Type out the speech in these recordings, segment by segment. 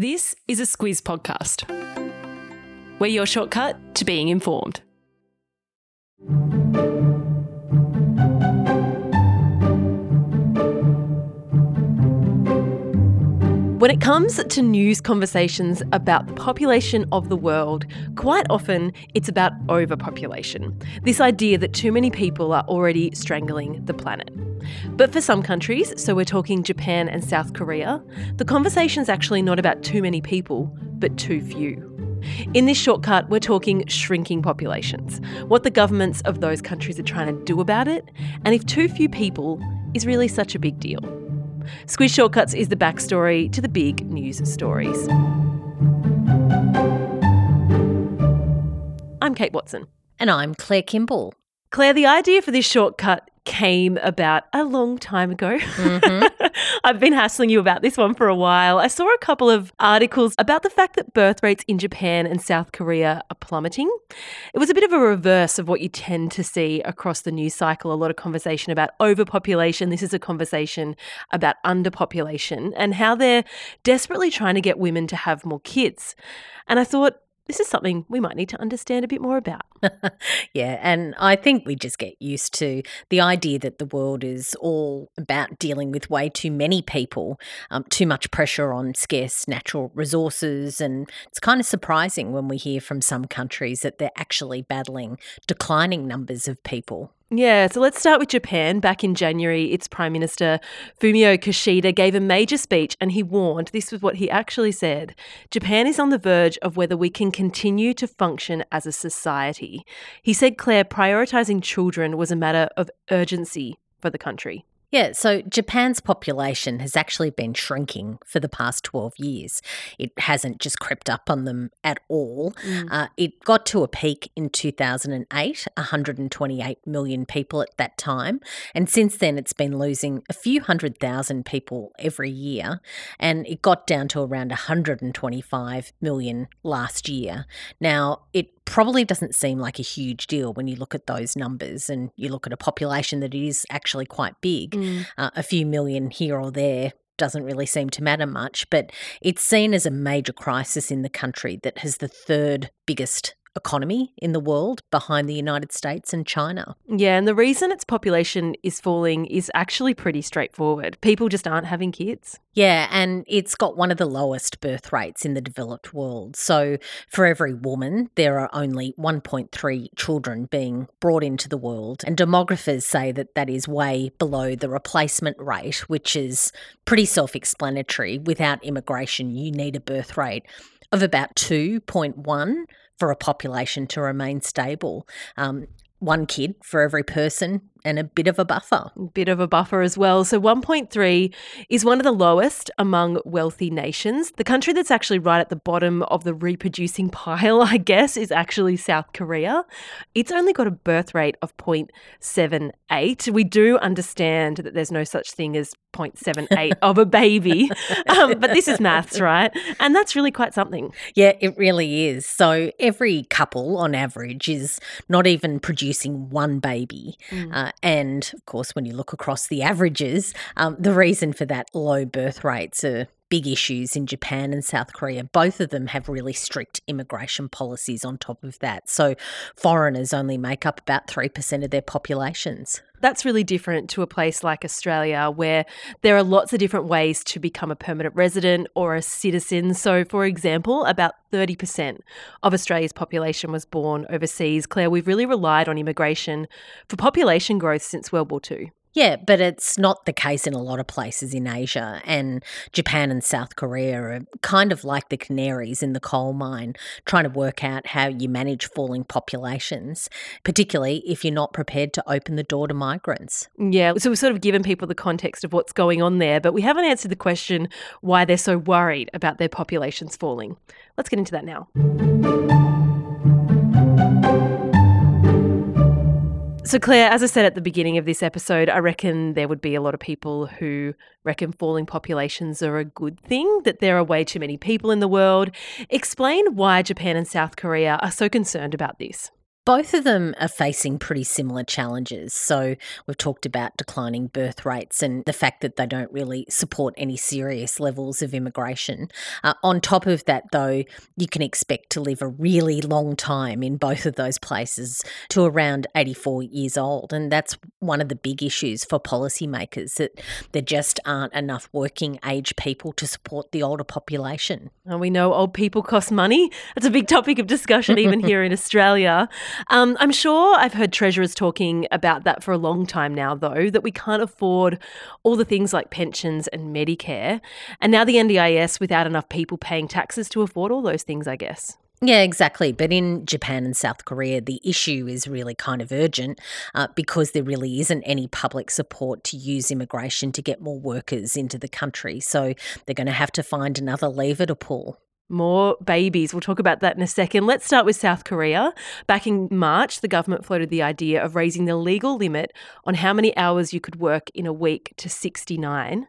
This is a Squiz podcast. We're your shortcut to being informed. When it comes to news conversations about the population of the world, quite often it's about overpopulation. This idea that too many people are already strangling the planet. But for some countries, so we're talking Japan and South Korea, the conversation's actually not about too many people, but too few. In this shortcut, we're talking shrinking populations, what the governments of those countries are trying to do about it, and if too few people is really such a big deal. Squiz Shortcuts is the backstory to the big news stories. I'm Kate Watson. And I'm Claire Kimball. Claire, the idea for this shortcut came about a long time ago. Mm-hmm. I've been hassling you about this one for a while. I saw a couple of articles about the fact that birth rates in Japan and South Korea are plummeting. It was a bit of a reverse of what you tend to see across the news cycle a lot of conversation about overpopulation. This is a conversation about underpopulation and how they're desperately trying to get women to have more kids. And I thought, this is something we might need to understand a bit more about. yeah, and I think we just get used to the idea that the world is all about dealing with way too many people, um, too much pressure on scarce natural resources. And it's kind of surprising when we hear from some countries that they're actually battling declining numbers of people. Yeah, so let's start with Japan. Back in January, its Prime Minister Fumio Kishida gave a major speech and he warned this was what he actually said Japan is on the verge of whether we can continue to function as a society. He said, Claire, prioritising children was a matter of urgency for the country. Yeah, so Japan's population has actually been shrinking for the past 12 years. It hasn't just crept up on them at all. Mm. Uh, it got to a peak in 2008, 128 million people at that time. And since then, it's been losing a few hundred thousand people every year. And it got down to around 125 million last year. Now, it probably doesn't seem like a huge deal when you look at those numbers and you look at a population that is actually quite big. Mm. Uh, a few million here or there doesn't really seem to matter much, but it's seen as a major crisis in the country that has the third biggest economy in the world behind the United States and China. Yeah, and the reason its population is falling is actually pretty straightforward. People just aren't having kids. Yeah, and it's got one of the lowest birth rates in the developed world. So for every woman, there are only 1.3 children being brought into the world. And demographers say that that is way below the replacement rate, which is pretty self explanatory. Without immigration, you need a birth rate of about 2.1 for a population to remain stable. Um, one kid for every person and a bit of a buffer. A bit of a buffer as well. So 1.3 is one of the lowest among wealthy nations. The country that's actually right at the bottom of the reproducing pile, I guess, is actually South Korea. It's only got a birth rate of 0.78. We do understand that there's no such thing as 0.78 of a baby, um, but this is maths, right? And that's really quite something. Yeah, it really is. So every couple on average is not even producing one baby. Mm. Uh, and of course, when you look across the averages, um, the reason for that low birth rates are big issues in Japan and South Korea. Both of them have really strict immigration policies on top of that. So foreigners only make up about 3% of their populations. That's really different to a place like Australia where there are lots of different ways to become a permanent resident or a citizen. So, for example, about 30% of Australia's population was born overseas. Claire, we've really relied on immigration for population growth since World War II. Yeah, but it's not the case in a lot of places in Asia. And Japan and South Korea are kind of like the canaries in the coal mine, trying to work out how you manage falling populations, particularly if you're not prepared to open the door to migrants. Yeah, so we've sort of given people the context of what's going on there, but we haven't answered the question why they're so worried about their populations falling. Let's get into that now. So, Claire, as I said at the beginning of this episode, I reckon there would be a lot of people who reckon falling populations are a good thing, that there are way too many people in the world. Explain why Japan and South Korea are so concerned about this. Both of them are facing pretty similar challenges. So, we've talked about declining birth rates and the fact that they don't really support any serious levels of immigration. Uh, on top of that, though, you can expect to live a really long time in both of those places to around 84 years old. And that's one of the big issues for policymakers that there just aren't enough working age people to support the older population. And we know old people cost money. That's a big topic of discussion even here in Australia. Um, I'm sure I've heard treasurers talking about that for a long time now, though, that we can't afford all the things like pensions and Medicare. And now the NDIS without enough people paying taxes to afford all those things, I guess. Yeah, exactly. But in Japan and South Korea, the issue is really kind of urgent uh, because there really isn't any public support to use immigration to get more workers into the country. So they're going to have to find another lever to pull. More babies. We'll talk about that in a second. Let's start with South Korea. Back in March, the government floated the idea of raising the legal limit on how many hours you could work in a week to 69.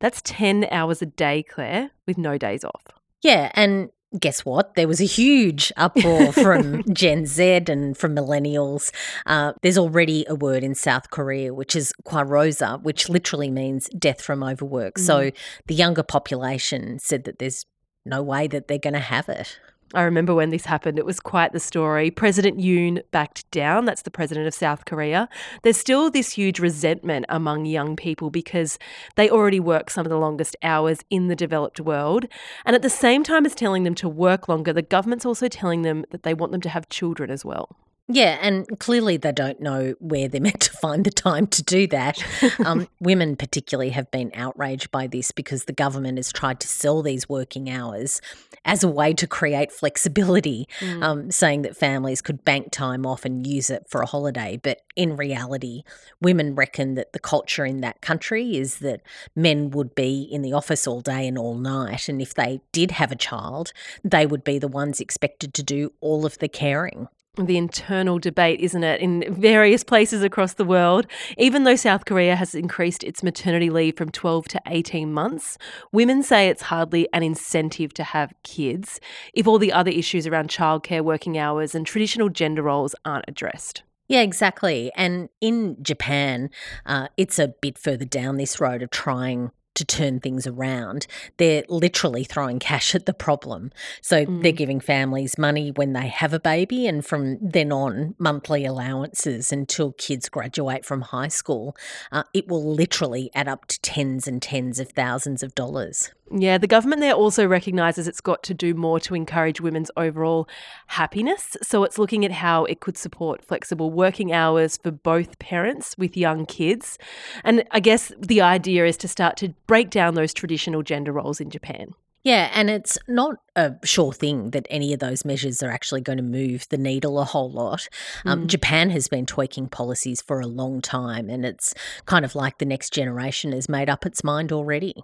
That's 10 hours a day, Claire, with no days off. Yeah, and guess what? There was a huge uproar from Gen Z and from millennials. Uh, there's already a word in South Korea, which is kwarosa, which literally means death from overwork. Mm. So the younger population said that there's no way that they're going to have it. I remember when this happened, it was quite the story. President Yoon backed down. That's the president of South Korea. There's still this huge resentment among young people because they already work some of the longest hours in the developed world. And at the same time as telling them to work longer, the government's also telling them that they want them to have children as well. Yeah, and clearly they don't know where they're meant to find the time to do that. Um, women, particularly, have been outraged by this because the government has tried to sell these working hours as a way to create flexibility, mm. um, saying that families could bank time off and use it for a holiday. But in reality, women reckon that the culture in that country is that men would be in the office all day and all night. And if they did have a child, they would be the ones expected to do all of the caring the internal debate, isn't it, in various places across the world. Even though South Korea has increased its maternity leave from 12 to 18 months, women say it's hardly an incentive to have kids if all the other issues around childcare, working hours, and traditional gender roles aren't addressed. Yeah, exactly. And in Japan, uh, it's a bit further down this road of trying to turn things around. They're literally throwing cash at the problem. So mm. they're giving families money when they have a baby, and from then on, monthly allowances until kids graduate from high school. Uh, it will literally add up to tens and tens of thousands of dollars. Yeah, the government there also recognises it's got to do more to encourage women's overall happiness. So it's looking at how it could support flexible working hours for both parents with young kids. And I guess the idea is to start to break down those traditional gender roles in Japan. Yeah, and it's not a sure thing that any of those measures are actually going to move the needle a whole lot. Um, mm. Japan has been tweaking policies for a long time, and it's kind of like the next generation has made up its mind already.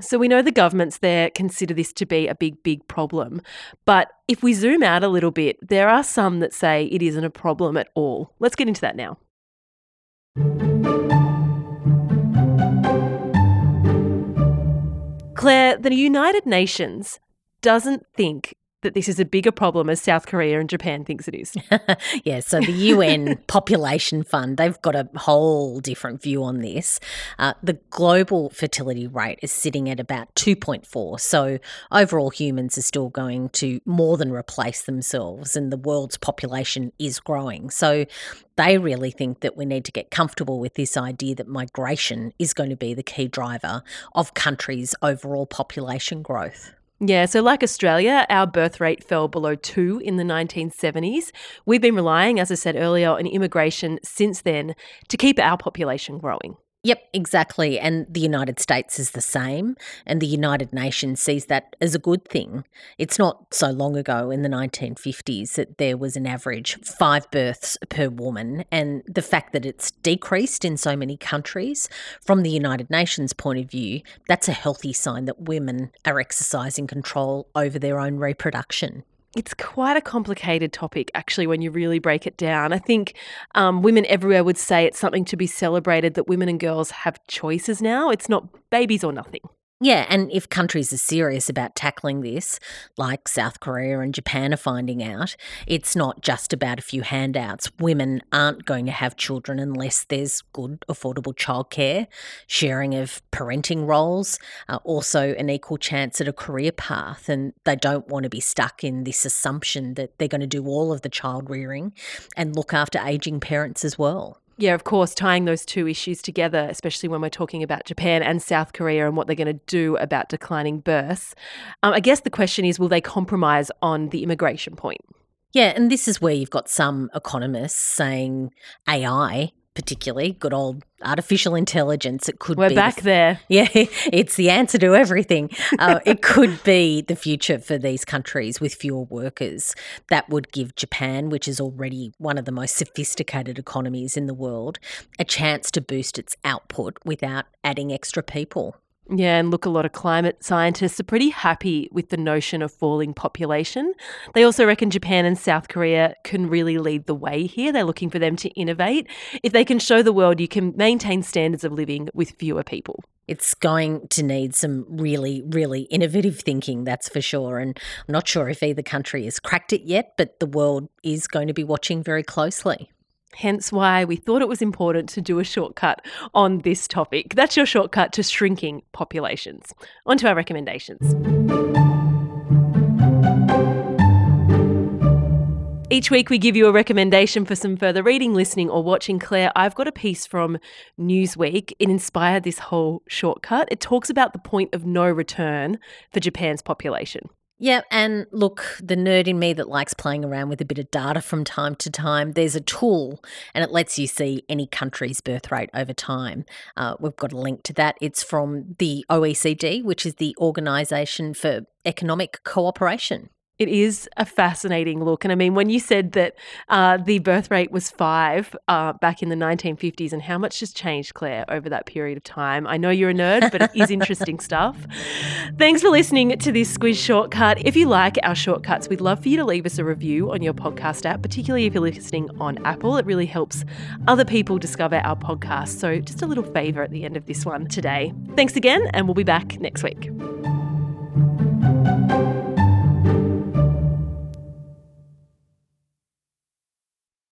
So we know the governments there consider this to be a big, big problem. But if we zoom out a little bit, there are some that say it isn't a problem at all. Let's get into that now. Claire, the United Nations doesn't think that this is a bigger problem as South Korea and Japan thinks it is. yeah, so the UN Population Fund, they've got a whole different view on this. Uh, the global fertility rate is sitting at about 2.4. So overall, humans are still going to more than replace themselves, and the world's population is growing. So they really think that we need to get comfortable with this idea that migration is going to be the key driver of countries' overall population growth. Yeah, so like Australia, our birth rate fell below two in the 1970s. We've been relying, as I said earlier, on immigration since then to keep our population growing. Yep, exactly. And the United States is the same. And the United Nations sees that as a good thing. It's not so long ago in the 1950s that there was an average five births per woman. And the fact that it's decreased in so many countries, from the United Nations point of view, that's a healthy sign that women are exercising control over their own reproduction it's quite a complicated topic, actually, when you really break it down. I think um, women everywhere would say it's something to be celebrated that women and girls have choices now. It's not babies or nothing. Yeah, and if countries are serious about tackling this, like South Korea and Japan are finding out, it's not just about a few handouts. Women aren't going to have children unless there's good, affordable childcare, sharing of parenting roles, uh, also an equal chance at a career path. And they don't want to be stuck in this assumption that they're going to do all of the child rearing and look after ageing parents as well. Yeah, of course, tying those two issues together, especially when we're talking about Japan and South Korea and what they're going to do about declining births. Um, I guess the question is will they compromise on the immigration point? Yeah, and this is where you've got some economists saying AI particularly good old artificial intelligence. It could We're be back the, there. Yeah, it's the answer to everything. Uh, it could be the future for these countries with fewer workers. That would give Japan, which is already one of the most sophisticated economies in the world, a chance to boost its output without adding extra people. Yeah, and look, a lot of climate scientists are pretty happy with the notion of falling population. They also reckon Japan and South Korea can really lead the way here. They're looking for them to innovate. If they can show the world you can maintain standards of living with fewer people. It's going to need some really, really innovative thinking, that's for sure. And I'm not sure if either country has cracked it yet, but the world is going to be watching very closely. Hence why we thought it was important to do a shortcut on this topic. That's your shortcut to shrinking populations. On to our recommendations. Each week, we give you a recommendation for some further reading, listening, or watching. Claire, I've got a piece from Newsweek. It inspired this whole shortcut. It talks about the point of no return for Japan's population. Yeah, and look, the nerd in me that likes playing around with a bit of data from time to time, there's a tool and it lets you see any country's birth rate over time. Uh, we've got a link to that. It's from the OECD, which is the Organisation for Economic Cooperation. It is a fascinating look. And I mean, when you said that uh, the birth rate was five uh, back in the 1950s, and how much has changed, Claire, over that period of time, I know you're a nerd, but it is interesting stuff. Thanks for listening to this Squiz shortcut. If you like our shortcuts, we'd love for you to leave us a review on your podcast app, particularly if you're listening on Apple. It really helps other people discover our podcast. So, just a little favour at the end of this one today. Thanks again, and we'll be back next week.